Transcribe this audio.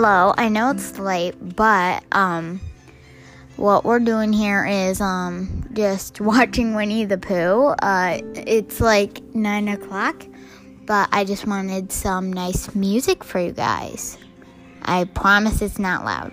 Hello, I know it's late, but um what we're doing here is um just watching Winnie the Pooh. Uh it's like nine o'clock, but I just wanted some nice music for you guys. I promise it's not loud.